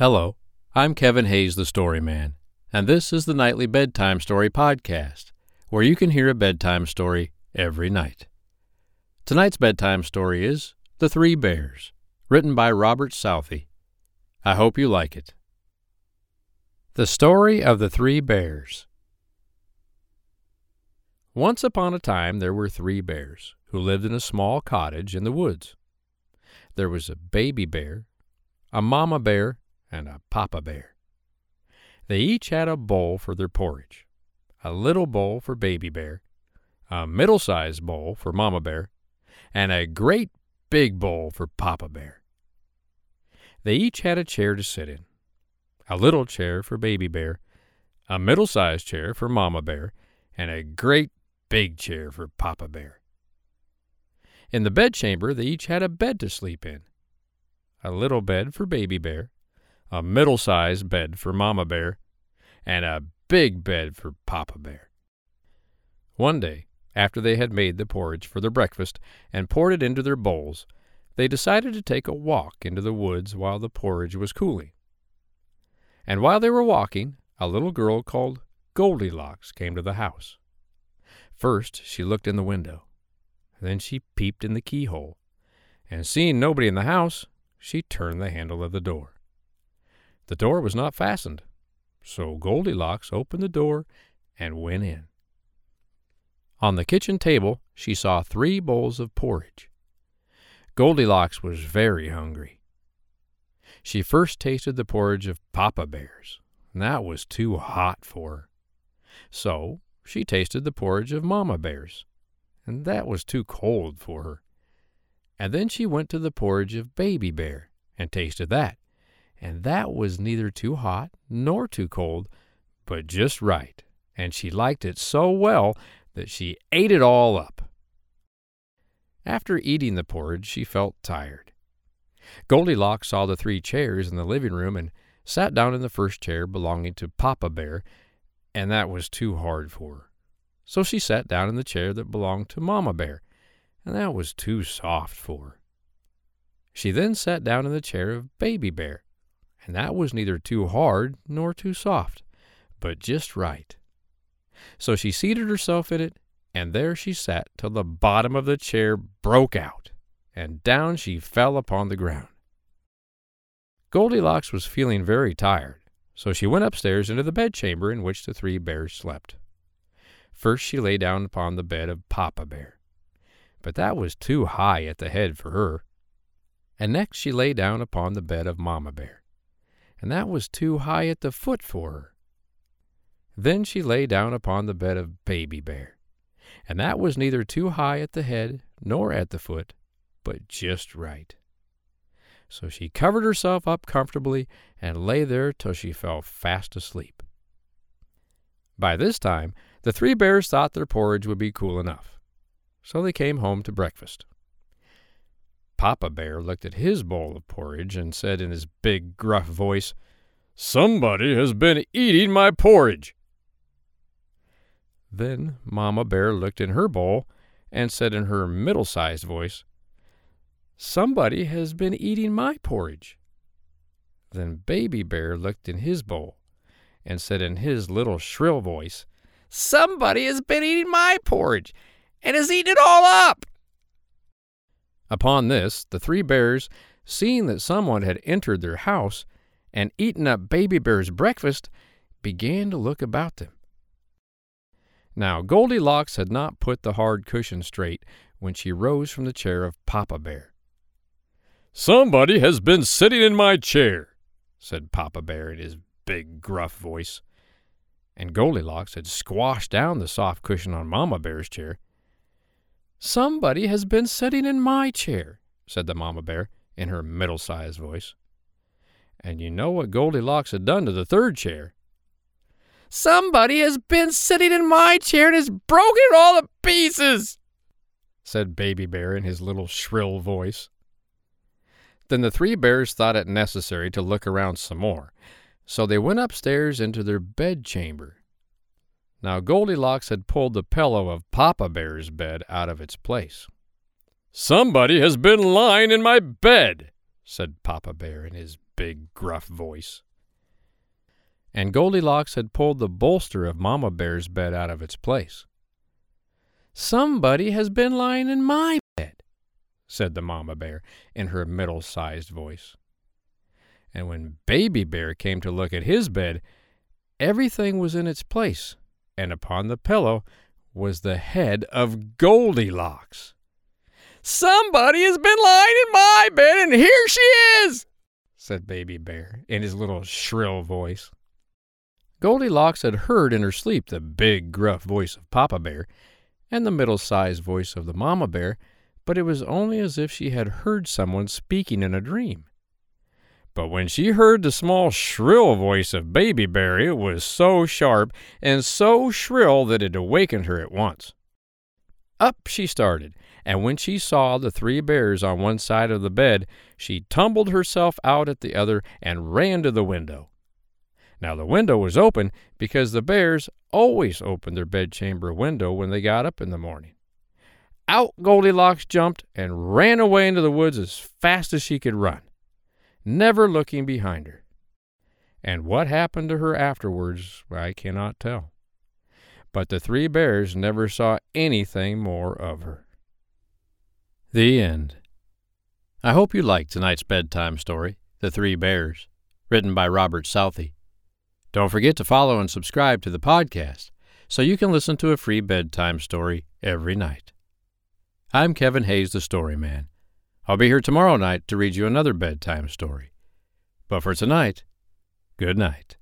Hello, I'm Kevin Hayes, the Story Man, and this is the Nightly Bedtime Story Podcast, where you can hear a bedtime story every night. Tonight's bedtime story is The Three Bears, written by Robert Southey. I hope you like it. The Story of the Three Bears. Once upon a time there were three bears who lived in a small cottage in the woods. There was a baby bear, a mama bear, and a papa bear. They each had a bowl for their porridge a little bowl for baby bear, a middle sized bowl for mama bear, and a great big bowl for papa bear. They each had a chair to sit in a little chair for baby bear, a middle sized chair for mama bear, and a great big chair for papa bear. In the bedchamber, they each had a bed to sleep in a little bed for baby bear, a middle sized bed for mama bear, and a big bed for Papa Bear. One day, after they had made the porridge for their breakfast and poured it into their bowls, they decided to take a walk into the woods while the porridge was cooling. And while they were walking, a little girl called Goldilocks came to the house. First, she looked in the window. Then she peeped in the keyhole, and seeing nobody in the house, she turned the handle of the door. The door was not fastened, so Goldilocks opened the door and went in. On the kitchen table, she saw three bowls of porridge. Goldilocks was very hungry. She first tasted the porridge of Papa Bear's, and that was too hot for her. So she tasted the porridge of Mama Bear's, and that was too cold for her. And then she went to the porridge of Baby Bear and tasted that, and that was neither too hot nor too cold, but just right, and she liked it so well that she ate it all up. After eating the porridge, she felt tired. Goldilocks saw the three chairs in the living room and sat down in the first chair belonging to Papa Bear, and that was too hard for her. So she sat down in the chair that belonged to Mama Bear, and that was too soft for her. She then sat down in the chair of Baby Bear, and that was neither too hard nor too soft, but just right. So she seated herself in it, and there she sat till the bottom of the chair broke out, and down she fell upon the ground. Goldilocks was feeling very tired, so she went upstairs into the bedchamber in which the three bears slept. First she lay down upon the bed of Papa Bear, but that was too high at the head for her. And next she lay down upon the bed of Mamma Bear and that was too high at the foot for her. Then she lay down upon the bed of Baby Bear, and that was neither too high at the head nor at the foot, but just right. So she covered herself up comfortably and lay there till she fell fast asleep. By this time, the three bears thought their porridge would be cool enough, so they came home to breakfast. Papa Bear looked at his bowl of porridge and said in his big, gruff voice, Somebody has been eating my porridge. Then Mamma Bear looked in her bowl and said in her middle sized voice, Somebody has been eating my porridge. Then Baby Bear looked in his bowl and said in his little shrill voice, Somebody has been eating my porridge and has eaten it all up. Upon this, the three bears, seeing that someone had entered their house and eaten up Baby Bear's breakfast, began to look about them. Now, Goldilocks had not put the hard cushion straight when she rose from the chair of Papa Bear. Somebody has been sitting in my chair, said Papa Bear in his big, gruff voice. And Goldilocks had squashed down the soft cushion on Mamma Bear's chair Somebody has been sitting in my chair, said the Mamma Bear in her middle sized voice. And you know what Goldilocks had done to the third chair. Somebody has been sitting in my chair and has broken it all to pieces, said Baby Bear in his little shrill voice. Then the three bears thought it necessary to look around some more, so they went upstairs into their bedchamber now Goldilocks had pulled the pillow of Papa Bear's bed out of its place. Somebody has been lying in my bed, said Papa Bear in his big, gruff voice. And Goldilocks had pulled the bolster of Mamma Bear's bed out of its place. Somebody has been lying in my bed, said the Mamma Bear in her middle sized voice. And when Baby Bear came to look at his bed, everything was in its place, and upon the pillow was the head of Goldilocks. Somebody has been lying in my bed, and here she is, said Baby Bear in his little shrill voice. Goldilocks had heard in her sleep the big, gruff voice of Papa Bear and the middle sized voice of the Mamma Bear, but it was only as if she had heard someone speaking in a dream. But when she heard the small, shrill voice of Baby Bear, it was so sharp and so shrill that it awakened her at once. Up she started, and when she saw the three bears on one side of the bed, she tumbled herself out at the other and ran to the window. Now the window was open because the bears always opened their bedchamber window when they got up in the morning. Out Goldilocks jumped and ran away into the woods as fast as she could run never looking behind her. And what happened to her afterwards, I cannot tell. But the three bears never saw anything more of her. The end. I hope you liked tonight's bedtime story, The Three Bears, written by Robert Southey. Don't forget to follow and subscribe to the podcast so you can listen to a free bedtime story every night. I'm Kevin Hayes, the Story Man. I'll be here tomorrow night to read you another bedtime story. But for tonight, good night.